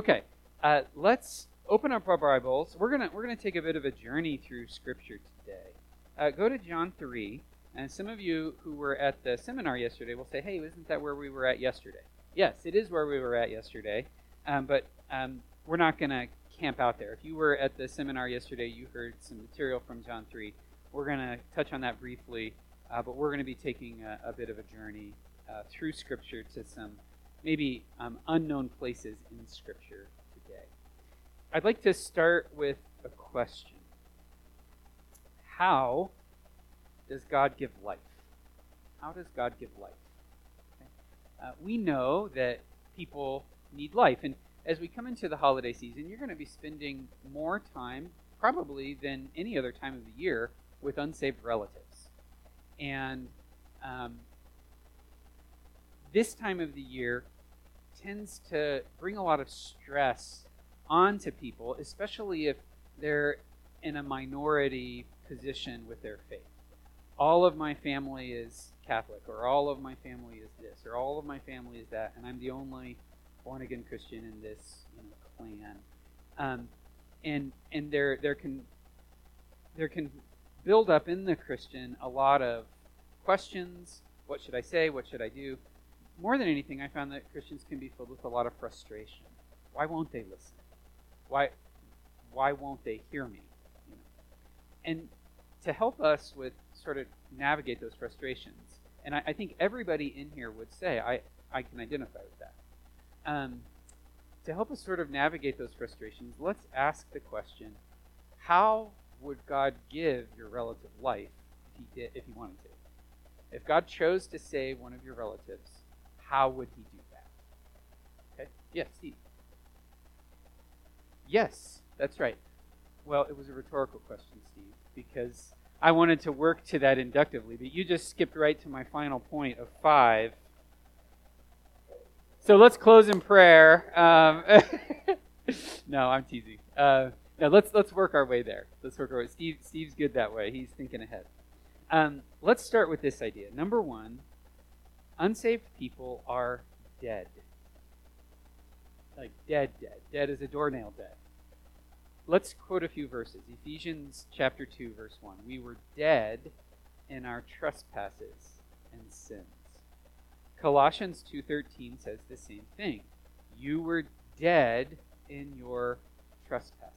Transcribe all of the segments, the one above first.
Okay, uh, let's open up our Bibles. We're gonna we're gonna take a bit of a journey through Scripture today. Uh, go to John three, and some of you who were at the seminar yesterday will say, "Hey, isn't that where we were at yesterday?" Yes, it is where we were at yesterday, um, but um, we're not gonna camp out there. If you were at the seminar yesterday, you heard some material from John three. We're gonna touch on that briefly, uh, but we're gonna be taking a, a bit of a journey uh, through Scripture to some maybe um, unknown places in Scripture today. I'd like to start with a question How does God give life? How does God give life? Okay. Uh, we know that people need life. And as we come into the holiday season, you're going to be spending more time, probably than any other time of the year, with unsaved relatives. And um, this time of the year tends to bring a lot of stress onto people, especially if they're in a minority position with their faith. All of my family is Catholic, or all of my family is this, or all of my family is that, and I'm the only born again Christian in this you know, clan. Um, and and there there can there can build up in the Christian a lot of questions. What should I say? What should I do? More than anything, I found that Christians can be filled with a lot of frustration. Why won't they listen? Why, why won't they hear me? You know? And to help us with sort of navigate those frustrations, and I, I, think everybody in here would say, I, I can identify with that. Um, to help us sort of navigate those frustrations, let's ask the question how would God give your relative life if he, did, if he wanted to? If God chose to save one of your relatives, how would he do that? Okay? Yes, Steve. Yes, that's right. Well, it was a rhetorical question, Steve, because I wanted to work to that inductively, but you just skipped right to my final point of five. So let's close in prayer. Um, no, I'm teasing. Uh, no, let's let's work our way there. Let's work our way. Steve, Steve's good that way. He's thinking ahead. Um, let's start with this idea. Number one, Unsaved people are dead. Like dead, dead. Dead as a doornail dead. Let's quote a few verses. Ephesians chapter 2, verse 1. We were dead in our trespasses and sins. Colossians 2:13 says the same thing. You were dead in your trespasses.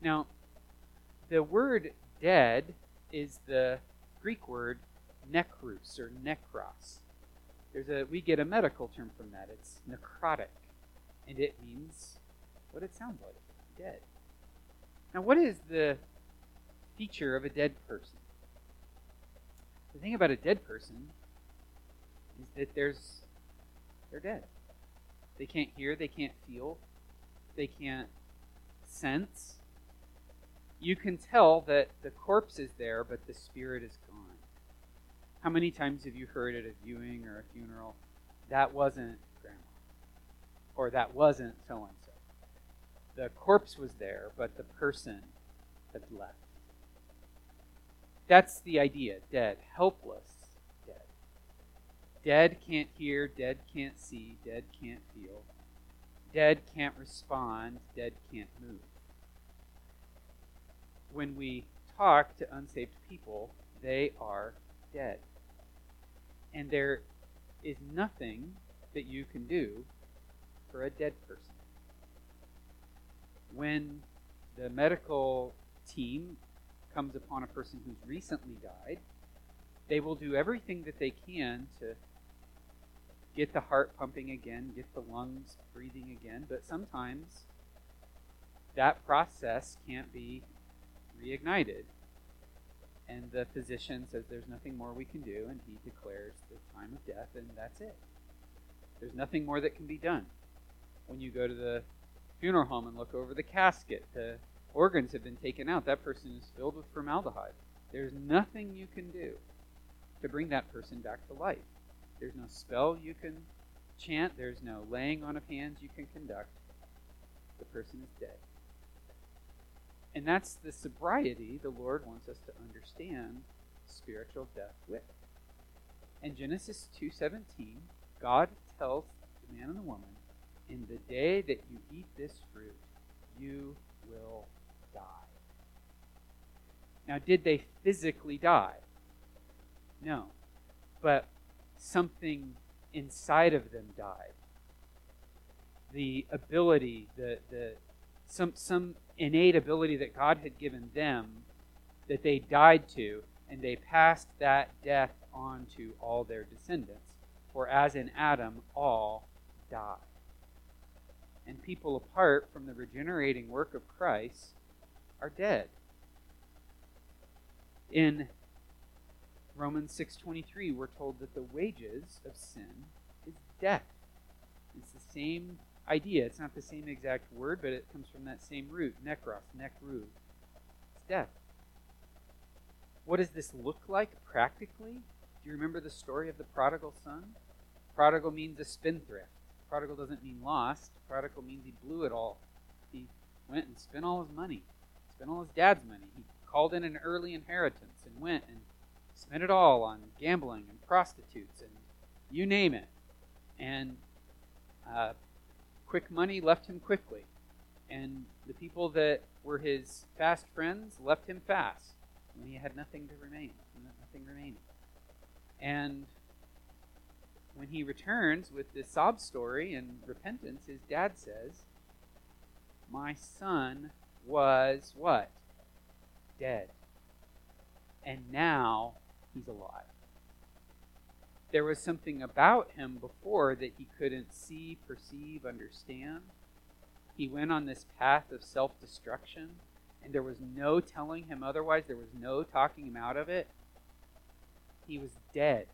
Now, the word dead is the Greek word necrus or necros. There's a we get a medical term from that. It's necrotic, and it means what it sounds like, dead. Now, what is the feature of a dead person? The thing about a dead person is that there's they're dead. They can't hear, they can't feel, they can't sense. You can tell that the corpse is there, but the spirit is gone. How many times have you heard at a viewing or a funeral, that wasn't grandma? Or that wasn't so and so? The corpse was there, but the person had left. That's the idea dead, helpless, dead. Dead can't hear, dead can't see, dead can't feel. Dead can't respond, dead can't move. When we talk to unsaved people, they are dead. And there is nothing that you can do for a dead person. When the medical team comes upon a person who's recently died, they will do everything that they can to get the heart pumping again, get the lungs breathing again, but sometimes that process can't be reignited. And the physician says there's nothing more we can do, and he declares the time of death, and that's it. There's nothing more that can be done. When you go to the funeral home and look over the casket, the organs have been taken out. That person is filled with formaldehyde. There's nothing you can do to bring that person back to life. There's no spell you can chant, there's no laying on of hands you can conduct. The person is dead. And that's the sobriety the Lord wants us to understand spiritual death with. In Genesis 2:17, God tells the man and the woman, "In the day that you eat this fruit, you will die. Now, did they physically die? No. But something inside of them died. The ability, the, the some some innate ability that God had given them that they died to, and they passed that death on to all their descendants. For as in Adam, all die. And people apart from the regenerating work of Christ are dead. In Romans 6:23 we're told that the wages of sin is death. It's the same idea. It's not the same exact word, but it comes from that same root, nekros, nekru. It's death. What does this look like practically? Do you remember the story of the prodigal son? Prodigal means a spendthrift. Prodigal doesn't mean lost. Prodigal means he blew it all. He went and spent all his money, spent all his dad's money. He called in an early inheritance and went and spent it all on gambling and prostitutes and you name it. And uh, quick money left him quickly. And the people that were his fast friends left him fast when he had nothing to remain, nothing remaining. And when he returns with this sob story and repentance, his dad says, My son was what? Dead. And now he's alive. There was something about him before that he couldn't see, perceive, understand. He went on this path of self destruction and there was no telling him otherwise, there was no talking him out of it, he was dead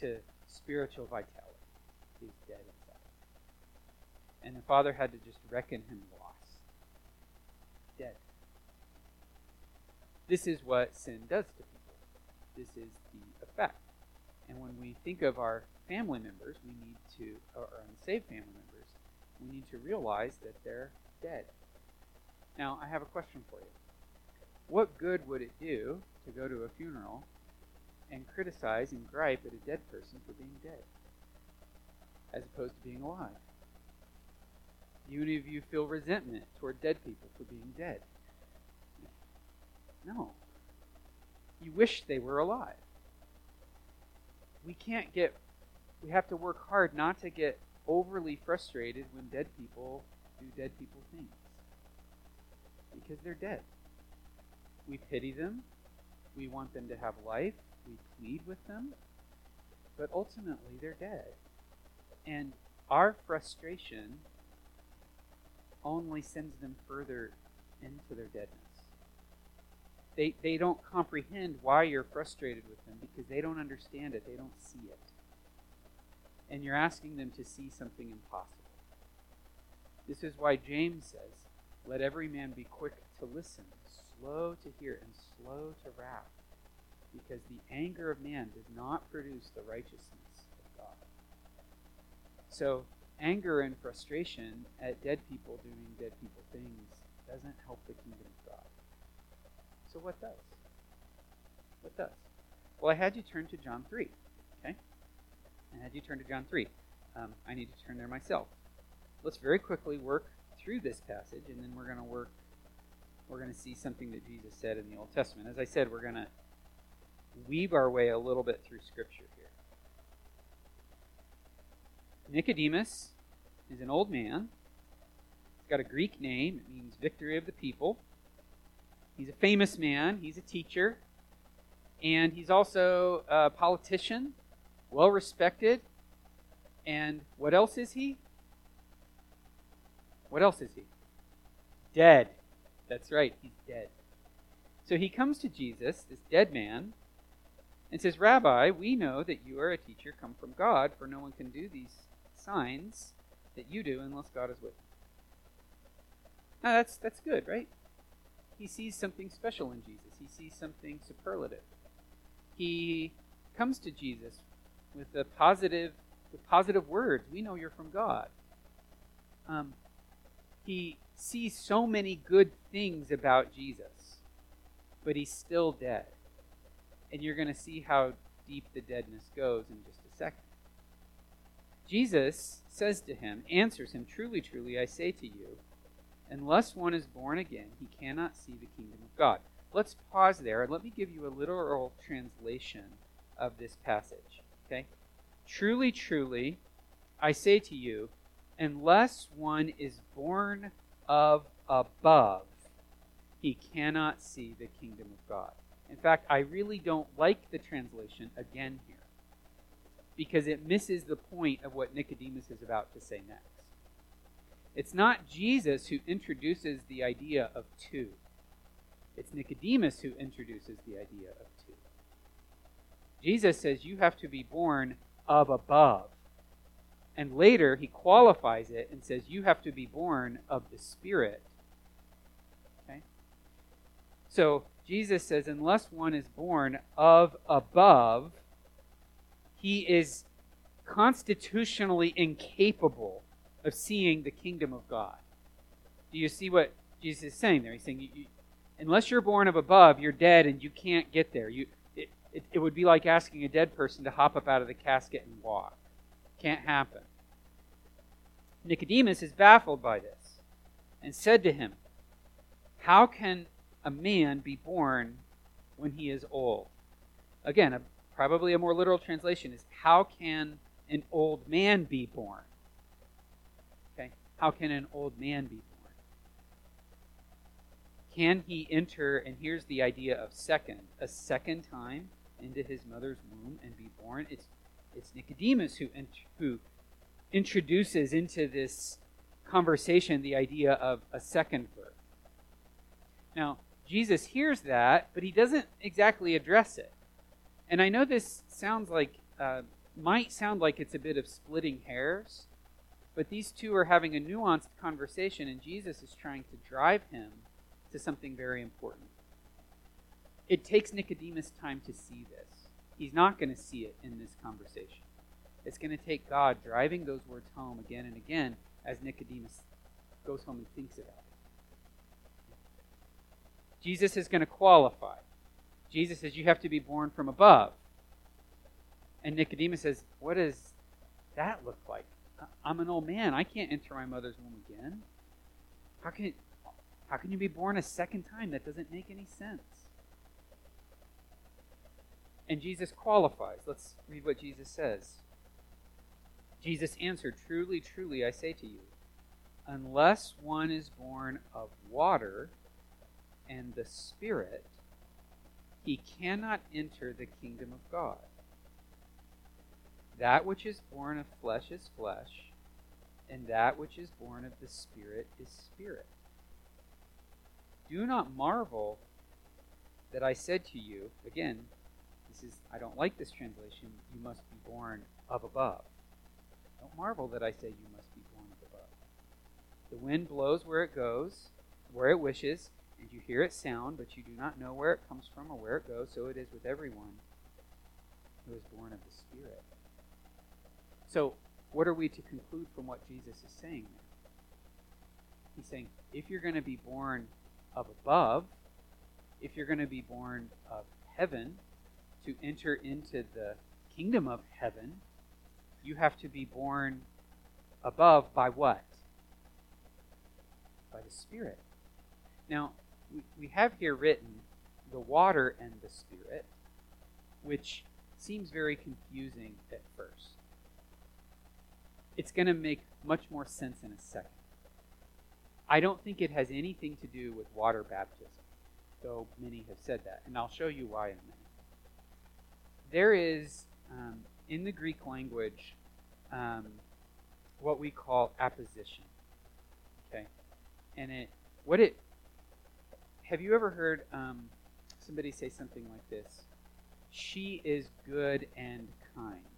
to spiritual vitality. He was dead inside. And the father had to just reckon him lost. Dead. This is what sin does to people. This is the effect. And when we think of our family members, we need to, or unsaved family members, we need to realize that they're dead. Now, I have a question for you. What good would it do to go to a funeral and criticize and gripe at a dead person for being dead, as opposed to being alive? Do any of you feel resentment toward dead people for being dead? No. You wish they were alive. We can't get, we have to work hard not to get overly frustrated when dead people do dead people things because they're dead. We pity them. We want them to have life. We plead with them. But ultimately, they're dead. And our frustration only sends them further into their deadness. They, they don't comprehend why you're frustrated with them because they don't understand it. They don't see it. And you're asking them to see something impossible. This is why James says, let every man be quick to listen, slow to hear, and slow to wrath, because the anger of man does not produce the righteousness of God. So, anger and frustration at dead people doing dead people things doesn't help the kingdom of God. So, what does? What does? Well, I had you turn to John 3. Okay? I had you turn to John 3. Um, I need to turn there myself. Let's very quickly work through this passage, and then we're going to work. We're going to see something that Jesus said in the Old Testament. As I said, we're going to weave our way a little bit through Scripture here. Nicodemus is an old man. He's got a Greek name. It means victory of the people. He's a famous man. He's a teacher. And he's also a politician, well respected. And what else is he? What else is he? Dead. That's right, he's dead. So he comes to Jesus, this dead man, and says, Rabbi, we know that you are a teacher come from God, for no one can do these signs that you do unless God is with you. Now that's that's good, right? He sees something special in Jesus. He sees something superlative. He comes to Jesus with a positive with positive words. We know you're from God. Um, he sees so many good things about Jesus, but he's still dead. And you're going to see how deep the deadness goes in just a second. Jesus says to him, answers him, Truly, truly, I say to you, unless one is born again, he cannot see the kingdom of God. Let's pause there and let me give you a literal translation of this passage. Okay? Truly, truly, I say to you, unless one is born of above, he cannot see the kingdom of God. In fact, I really don't like the translation again here because it misses the point of what Nicodemus is about to say next. It's not Jesus who introduces the idea of two. It's Nicodemus who introduces the idea of two. Jesus says you have to be born of above. And later he qualifies it and says you have to be born of the Spirit. Okay? So Jesus says, unless one is born of above, he is constitutionally incapable of seeing the kingdom of God. Do you see what Jesus is saying there? He's saying, you, you, unless you're born of above, you're dead and you can't get there. You, it, it, it would be like asking a dead person to hop up out of the casket and walk. Can't happen. Nicodemus is baffled by this and said to him, How can a man be born when he is old? Again, a, probably a more literal translation is, How can an old man be born? How can an old man be born? Can he enter, and here's the idea of second, a second time into his mother's womb and be born? It's, it's Nicodemus who, who introduces into this conversation the idea of a second birth. Now, Jesus hears that, but he doesn't exactly address it. And I know this sounds like, uh, might sound like it's a bit of splitting hairs, but these two are having a nuanced conversation, and Jesus is trying to drive him to something very important. It takes Nicodemus time to see this. He's not going to see it in this conversation. It's going to take God driving those words home again and again as Nicodemus goes home and thinks about it. Jesus is going to qualify. Jesus says, You have to be born from above. And Nicodemus says, What does that look like? I'm an old man. I can't enter my mother's womb again. How can, how can you be born a second time? That doesn't make any sense. And Jesus qualifies. Let's read what Jesus says. Jesus answered, Truly, truly, I say to you, unless one is born of water and the Spirit, he cannot enter the kingdom of God. That which is born of flesh is flesh, and that which is born of the Spirit is spirit. Do not marvel that I said to you, again, this is I don't like this translation, you must be born of above. Don't marvel that I say you must be born of above. The wind blows where it goes, where it wishes, and you hear its sound, but you do not know where it comes from or where it goes. So it is with everyone who is born of the Spirit. So, what are we to conclude from what Jesus is saying there? He's saying, if you're going to be born of above, if you're going to be born of heaven, to enter into the kingdom of heaven, you have to be born above by what? By the Spirit. Now, we, we have here written the water and the Spirit, which seems very confusing at first. It's going to make much more sense in a second. I don't think it has anything to do with water baptism, though many have said that, and I'll show you why in a minute. There is um, in the Greek language um, what we call apposition. Okay, and it what it have you ever heard um, somebody say something like this? She is good and kind.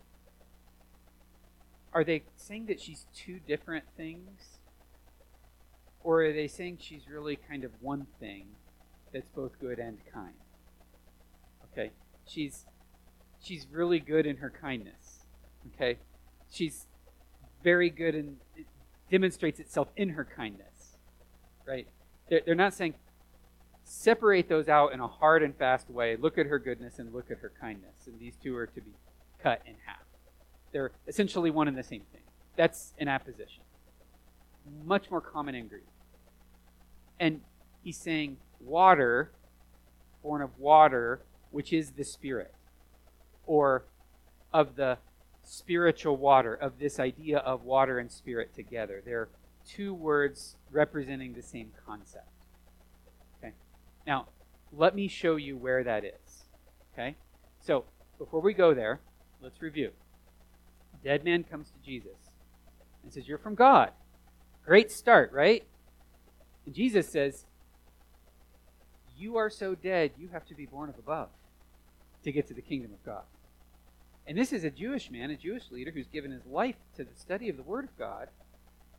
Are they saying that she's two different things? Or are they saying she's really kind of one thing that's both good and kind? Okay. She's she's really good in her kindness. Okay? She's very good and it demonstrates itself in her kindness. Right? They're, they're not saying separate those out in a hard and fast way. Look at her goodness and look at her kindness. And these two are to be cut in half. They're essentially one and the same thing. That's an apposition. Much more common in Greek. And he's saying water, born of water, which is the Spirit, or of the spiritual water, of this idea of water and spirit together. They're two words representing the same concept. Okay? Now, let me show you where that is. Okay? So, before we go there, let's review. Dead man comes to Jesus and says, You're from God. Great start, right? And Jesus says, You are so dead, you have to be born of above to get to the kingdom of God. And this is a Jewish man, a Jewish leader who's given his life to the study of the Word of God,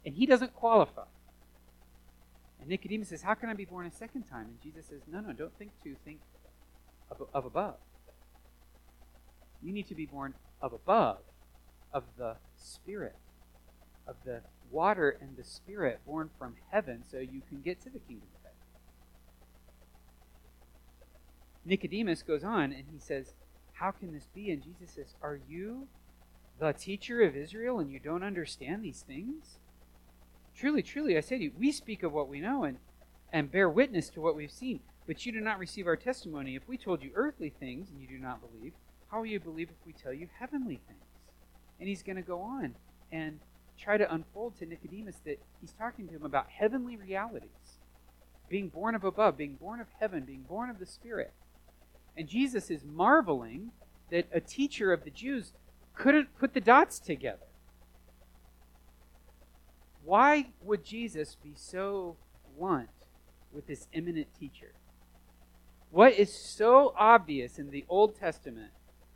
and he doesn't qualify. And Nicodemus says, How can I be born a second time? And Jesus says, No, no, don't think to, think of, of above. You need to be born of above, of the Spirit, of the water and the Spirit born from heaven so you can get to the kingdom of heaven. Nicodemus goes on and he says, How can this be? And Jesus says, Are you the teacher of Israel and you don't understand these things? Truly, truly, I say to you, we speak of what we know and, and bear witness to what we've seen, but you do not receive our testimony. If we told you earthly things and you do not believe, how will you believe if we tell you heavenly things? And he's going to go on and try to unfold to Nicodemus that he's talking to him about heavenly realities being born of above, being born of heaven, being born of the Spirit. And Jesus is marveling that a teacher of the Jews couldn't put the dots together. Why would Jesus be so blunt with this eminent teacher? What is so obvious in the Old Testament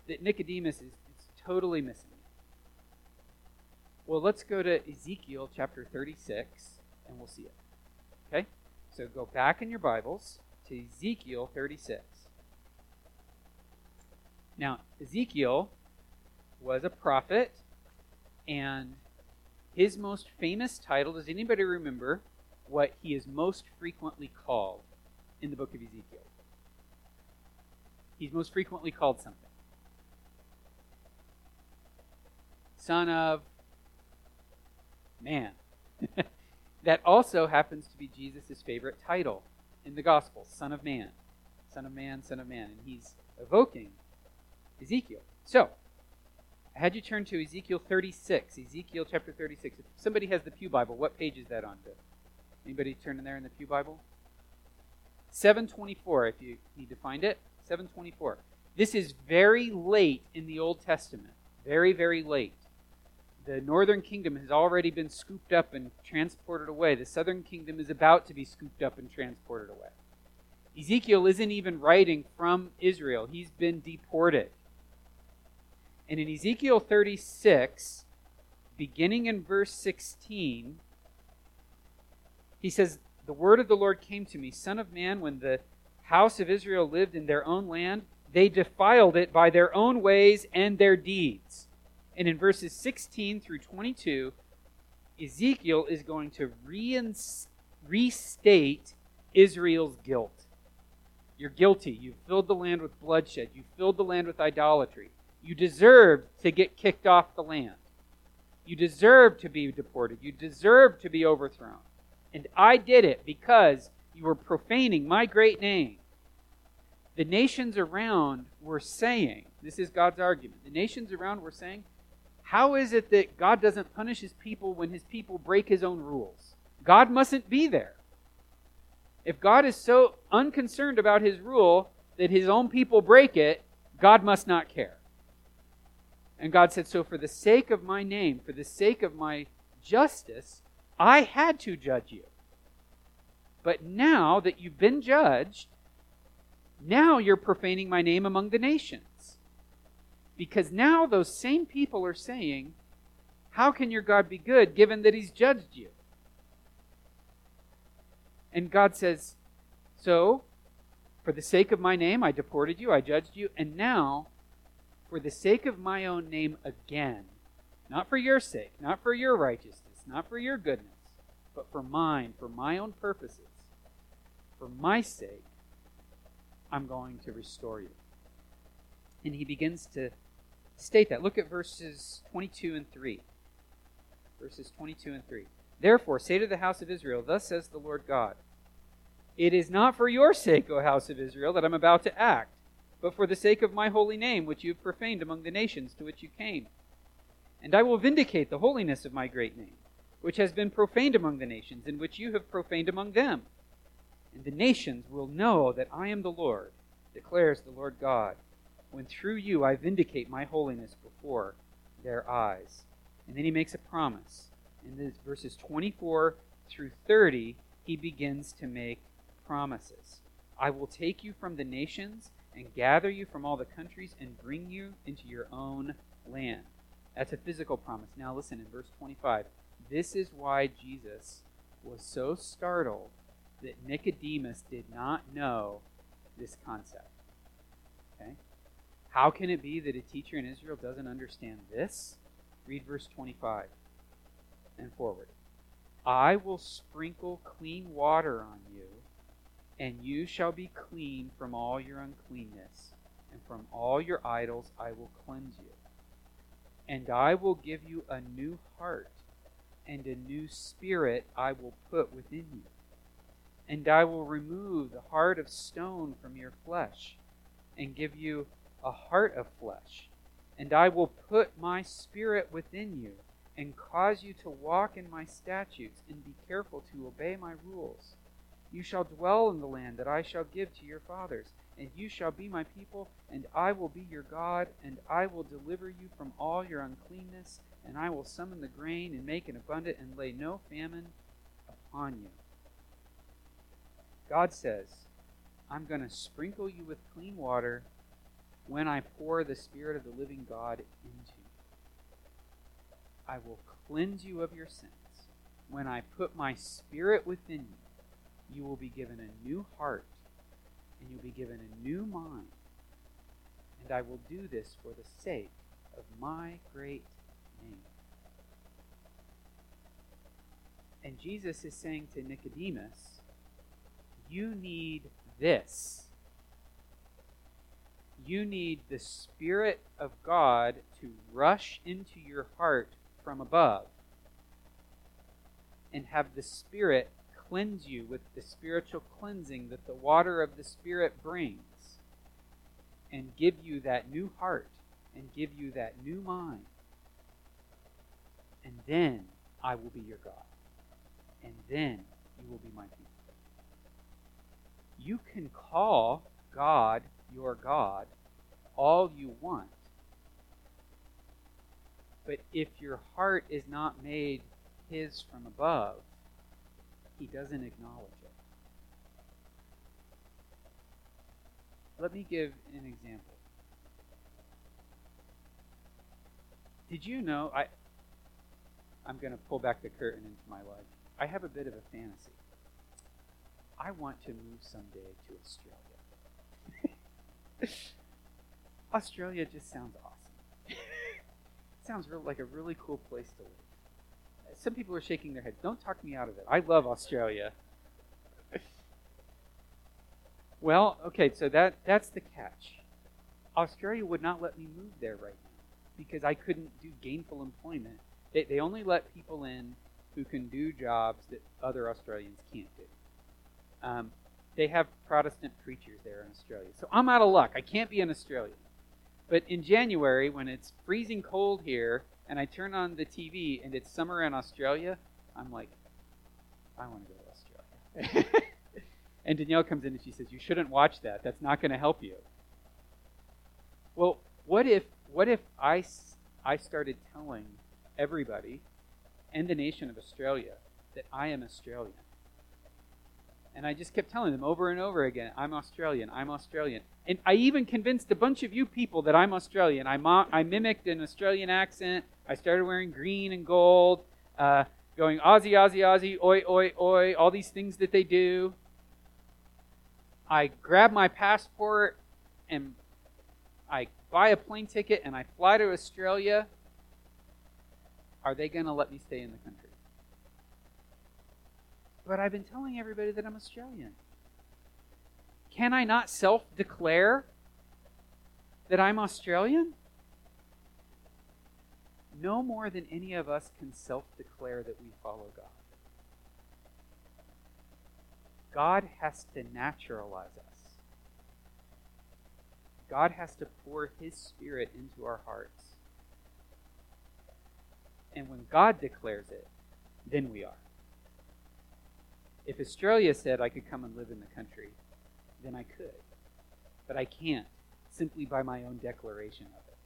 that Nicodemus is, is totally missing. Well, let's go to Ezekiel chapter 36 and we'll see it. Okay? So go back in your Bibles to Ezekiel 36. Now, Ezekiel was a prophet, and his most famous title does anybody remember what he is most frequently called in the book of Ezekiel? He's most frequently called something. Son of Man. that also happens to be Jesus' favorite title in the Gospel Son of Man. Son of Man, Son of Man. And he's evoking Ezekiel. So, I had you turn to Ezekiel 36. Ezekiel chapter 36. If somebody has the Pew Bible, what page is that on to? Anybody turning there in the Pew Bible? 724, if you need to find it. 724. This is very late in the Old Testament. Very, very late the northern kingdom has already been scooped up and transported away. The southern kingdom is about to be scooped up and transported away. Ezekiel isn't even writing from Israel, he's been deported. And in Ezekiel 36, beginning in verse 16, he says, The word of the Lord came to me, Son of man, when the house of Israel lived in their own land, they defiled it by their own ways and their deeds. And in verses 16 through 22, Ezekiel is going to restate Israel's guilt. You're guilty. You filled the land with bloodshed. You filled the land with idolatry. You deserved to get kicked off the land. You deserved to be deported. You deserved to be overthrown. And I did it because you were profaning my great name. The nations around were saying, this is God's argument. The nations around were saying, how is it that God doesn't punish his people when his people break his own rules? God mustn't be there. If God is so unconcerned about his rule that his own people break it, God must not care. And God said, So for the sake of my name, for the sake of my justice, I had to judge you. But now that you've been judged, now you're profaning my name among the nations. Because now those same people are saying, How can your God be good given that he's judged you? And God says, So, for the sake of my name, I deported you, I judged you, and now, for the sake of my own name again, not for your sake, not for your righteousness, not for your goodness, but for mine, for my own purposes, for my sake, I'm going to restore you. And he begins to state that. Look at verses 22 and 3. verses 22 and 3. Therefore, say to the house of Israel, Thus says the Lord God It is not for your sake, O house of Israel, that I'm about to act, but for the sake of my holy name, which you have profaned among the nations to which you came. And I will vindicate the holiness of my great name, which has been profaned among the nations, and which you have profaned among them. And the nations will know that I am the Lord, declares the Lord God, when through you I vindicate my holiness before their eyes. And then he makes a promise. In this verses 24 through 30, he begins to make promises. I will take you from the nations and gather you from all the countries and bring you into your own land. That's a physical promise. Now listen in verse 25. This is why Jesus was so startled that Nicodemus did not know this concept. How can it be that a teacher in Israel doesn't understand this? Read verse 25 and forward. I will sprinkle clean water on you, and you shall be clean from all your uncleanness, and from all your idols I will cleanse you. And I will give you a new heart, and a new spirit I will put within you. And I will remove the heart of stone from your flesh, and give you a heart of flesh. And I will put my spirit within you, and cause you to walk in my statutes, and be careful to obey my rules. You shall dwell in the land that I shall give to your fathers, and you shall be my people, and I will be your God, and I will deliver you from all your uncleanness, and I will summon the grain and make it abundant, and lay no famine upon you. God says, I'm going to sprinkle you with clean water when I pour the Spirit of the living God into you. I will cleanse you of your sins. When I put my Spirit within you, you will be given a new heart, and you'll be given a new mind. And I will do this for the sake of my great name. And Jesus is saying to Nicodemus, You need this you need the Spirit of God to rush into your heart from above and have the Spirit cleanse you with the spiritual cleansing that the water of the Spirit brings and give you that new heart and give you that new mind. And then I will be your God. And then you will be my people. You can call God your God all you want. But if your heart is not made His from above, He doesn't acknowledge it. Let me give an example. Did you know I I'm going to pull back the curtain into my life. I have a bit of a fantasy. I want to move someday to Australia. Australia just sounds awesome. sounds real, like a really cool place to live. Some people are shaking their heads. Don't talk me out of it. I love Australia. well, okay, so that that's the catch. Australia would not let me move there right now because I couldn't do gainful employment. They, they only let people in who can do jobs that other Australians can't do. Um, they have Protestant preachers there in Australia. So I'm out of luck. I can't be an Australian. But in January, when it's freezing cold here, and I turn on the TV and it's summer in Australia, I'm like, I want to go to Australia. and Danielle comes in and she says, You shouldn't watch that. That's not going to help you. Well, what if what if I, I started telling everybody and the nation of Australia that I am Australian? And I just kept telling them over and over again, I'm Australian, I'm Australian. And I even convinced a bunch of you people that I'm Australian. I, mo- I mimicked an Australian accent. I started wearing green and gold, uh, going Aussie, Aussie, Aussie, oi, oi, oi, all these things that they do. I grab my passport and I buy a plane ticket and I fly to Australia. Are they going to let me stay in the country? But I've been telling everybody that I'm Australian. Can I not self declare that I'm Australian? no more than any of us can self declare that we follow God. God has to naturalize us. God has to pour His Spirit into our hearts. And when God declares it, then we are. If Australia said I could come and live in the country, then I could. But I can't, simply by my own declaration of it,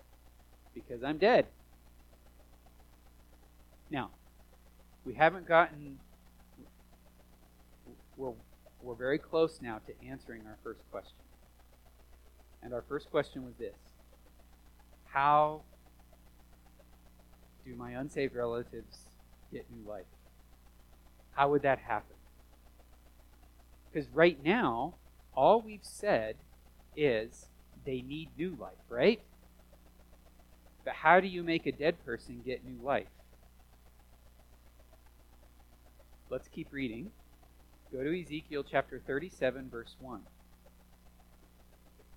because I'm dead. Now, we haven't gotten, we're, we're very close now to answering our first question. And our first question was this How do my unsaved relatives get new life? How would that happen? Because right now, all we've said is they need new life, right? But how do you make a dead person get new life? Let's keep reading. Go to Ezekiel chapter 37, verse 1.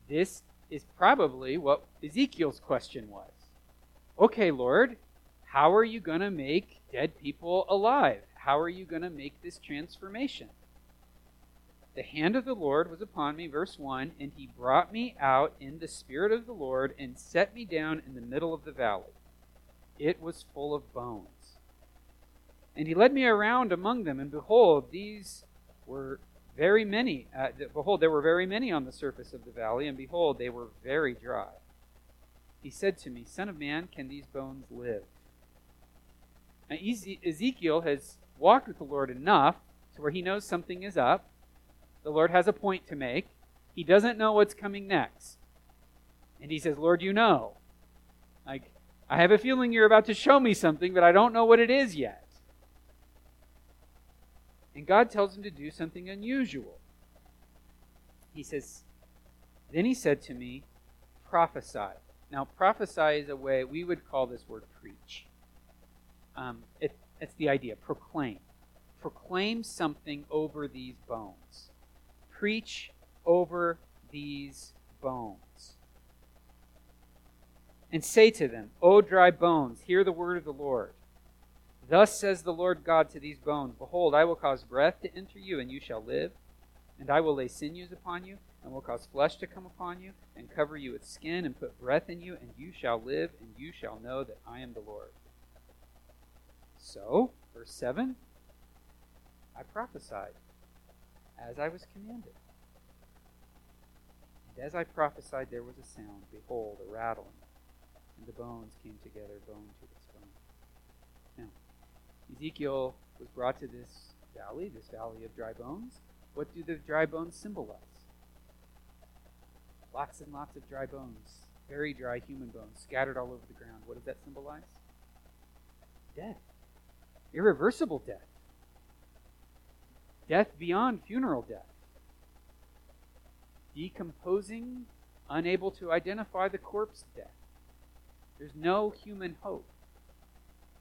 This is probably what Ezekiel's question was. Okay, Lord, how are you going to make dead people alive? How are you going to make this transformation? The hand of the Lord was upon me, verse 1, and he brought me out in the spirit of the Lord and set me down in the middle of the valley. It was full of bones. And he led me around among them, and behold, these were very many. Uh, behold, there were very many on the surface of the valley, and behold, they were very dry. He said to me, Son of man, can these bones live? Now, Ezekiel has walked with the Lord enough to where he knows something is up. The Lord has a point to make. He doesn't know what's coming next. And he says, Lord, you know. Like, I have a feeling you're about to show me something, but I don't know what it is yet. And God tells him to do something unusual. He says, Then he said to me, prophesy. Now, prophesy is a way, we would call this word preach. Um, it, it's the idea proclaim. Proclaim something over these bones. Preach over these bones. And say to them, O dry bones, hear the word of the Lord. Thus says the Lord God to these bones Behold, I will cause breath to enter you, and you shall live. And I will lay sinews upon you, and will cause flesh to come upon you, and cover you with skin, and put breath in you, and you shall live, and you shall know that I am the Lord. So, verse 7 I prophesied as I was commanded. And as I prophesied, there was a sound, behold, a rattling, and the bones came together, bone to its bone. Now, Ezekiel was brought to this valley, this valley of dry bones. What do the dry bones symbolize? Lots and lots of dry bones, very dry human bones scattered all over the ground. What does that symbolize? Death irreversible death, death beyond funeral death, decomposing, unable to identify the corpse death. There's no human hope.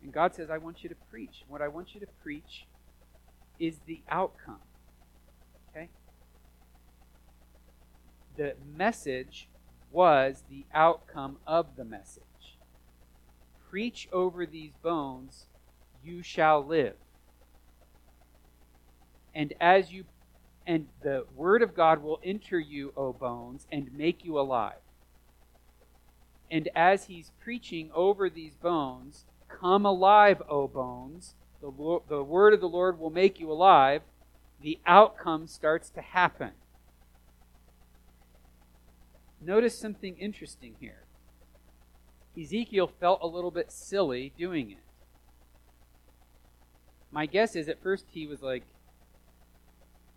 And God says, I want you to preach. What I want you to preach is the outcome. Okay? The message was the outcome of the message. Preach over these bones you shall live. And as you and the word of God will enter you, O bones, and make you alive. And as he's preaching over these bones, come alive, O bones. The, Lord, the word of the Lord will make you alive. The outcome starts to happen. Notice something interesting here. Ezekiel felt a little bit silly doing it my guess is at first he was like,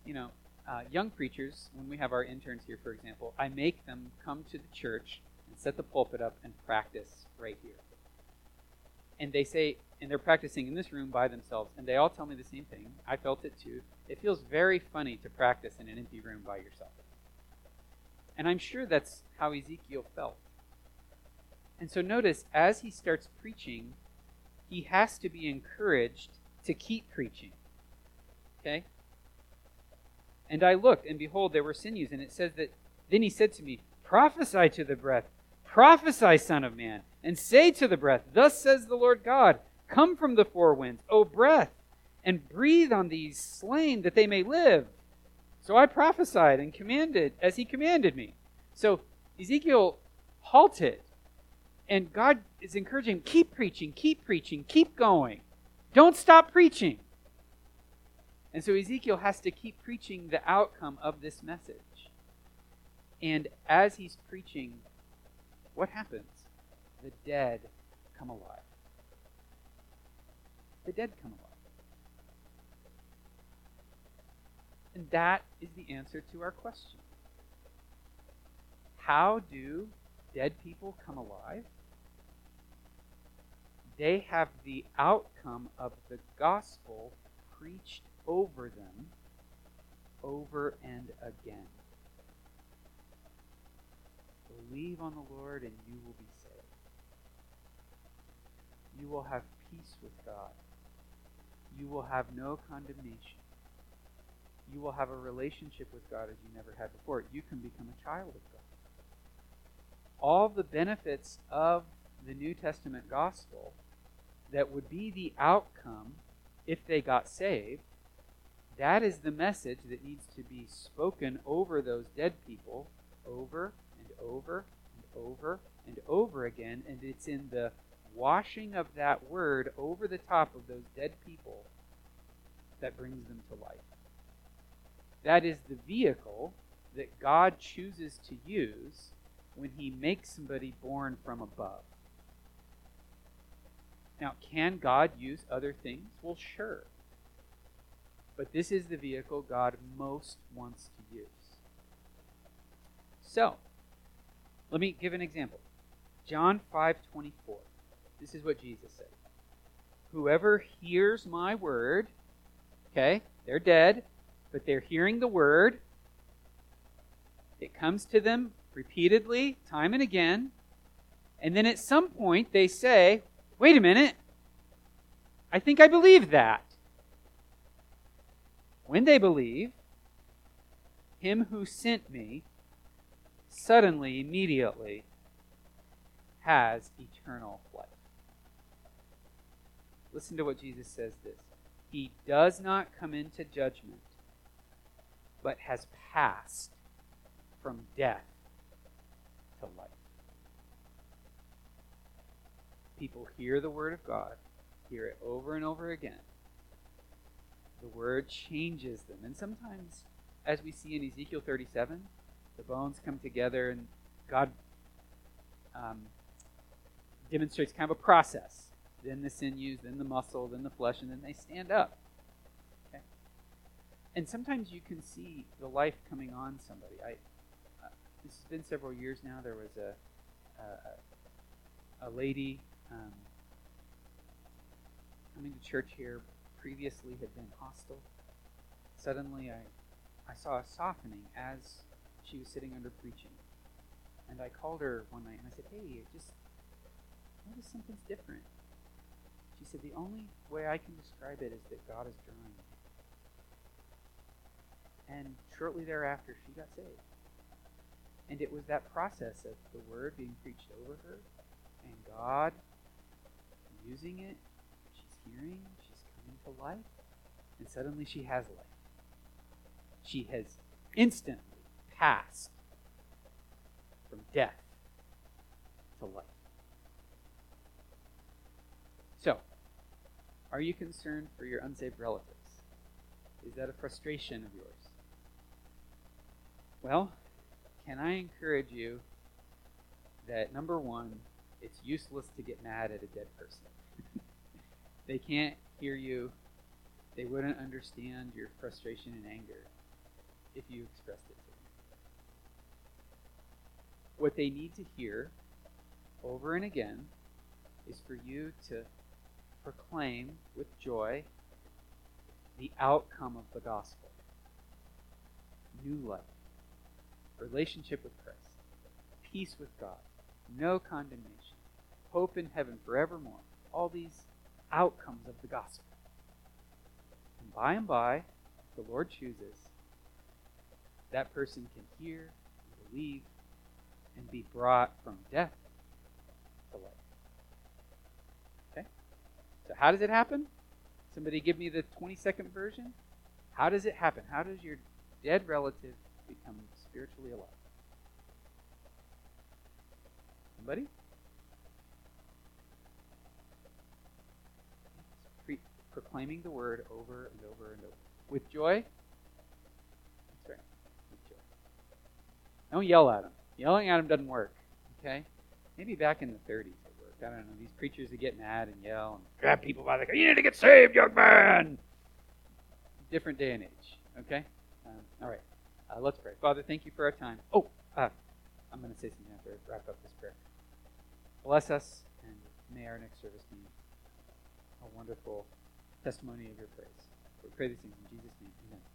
you know, uh, young preachers, when we have our interns here, for example, I make them come to the church and set the pulpit up and practice right here. And they say, and they're practicing in this room by themselves, and they all tell me the same thing. I felt it too. It feels very funny to practice in an empty room by yourself. And I'm sure that's how Ezekiel felt. And so notice, as he starts preaching, he has to be encouraged to keep preaching. Okay? And I looked, and behold, there were sinews. And it says that, then he said to me, Prophesy to the breath. Prophesy, Son of Man. and say to the breath, Thus says the Lord God, Come from the four winds, O breath, and breathe on these slain that they may live. So I prophesied and commanded as he commanded me. So Ezekiel halted, and God is encouraging him keep preaching, keep preaching, keep going. Don't stop preaching. And so Ezekiel has to keep preaching the outcome of this message. And as he's preaching, what happens? The dead come alive. The dead come alive. And that is the answer to our question. How do dead people come alive? They have the outcome of the gospel preached over them over and again. Believe on the Lord and you will be saved. You will have peace with God. You will have no condemnation. You will have a relationship with God as you never had before. You can become a child of God. All the benefits of the New Testament gospel that would be the outcome if they got saved, that is the message that needs to be spoken over those dead people over and over and over and over again. And it's in the washing of that word over the top of those dead people that brings them to life. That is the vehicle that God chooses to use when he makes somebody born from above. Now, can God use other things? Well, sure. But this is the vehicle God most wants to use. So, let me give an example. John 5:24. This is what Jesus said. Whoever hears my word, okay, they're dead, but they're hearing the word. It comes to them repeatedly, time and again. And then at some point they say, wait a minute, I think I believe that. When they believe, him who sent me suddenly, immediately, has eternal life. Listen to what Jesus says this. He does not come into judgment, but has passed from death to life. People hear the word of God, hear it over and over again. The word changes them. And sometimes, as we see in Ezekiel 37, the bones come together and God um, demonstrates kind of a process. Then the sinews, then the muscle, then the flesh, and then they stand up. Okay? And sometimes you can see the life coming on somebody. I, uh, this has been several years now. There was a, a, a lady um, coming to church here previously had been hostile. Suddenly, I, I saw a softening as she was sitting under preaching. And I called her one night and I said, Hey, just notice something's different. She said, The only way I can describe it is that God is drawing me. And shortly thereafter, she got saved. And it was that process of the word being preached over her and God using it. She's hearing, she's coming to life, and suddenly she has life. She has instantly passed from death to life. So, are you concerned for your unsaved relatives? Is that a frustration of yours? Well, can I encourage you that number one, it's useless to get mad at a dead person. they can't hear you. They wouldn't understand your frustration and anger if you expressed it to them. What they need to hear over and again is for you to proclaim with joy the outcome of the gospel new life, relationship with Christ, peace with God, no condemnation, hope in heaven forevermore. All these outcomes of the gospel. And by and by, the Lord chooses, that person can hear and believe and be brought from death to life. Okay? So, how does it happen? Somebody give me the 20 second version. How does it happen? How does your dead relative become spiritually alive? Somebody? Proclaiming the word over and over and over. With joy? That's right. With joy. Don't yell at them. Yelling at them doesn't work. Okay? Maybe back in the 30s it worked. I don't know. These preachers that get mad and yell and grab people by the collar. You need to get saved, young man! Different day and age. Okay? Um, all right. Uh, let's pray. Father, thank you for our time. Oh, uh, I'm going to say something after I wrap up this prayer. Bless us, and may our next service be a wonderful testimony of your praise. We pray these things in Jesus' name.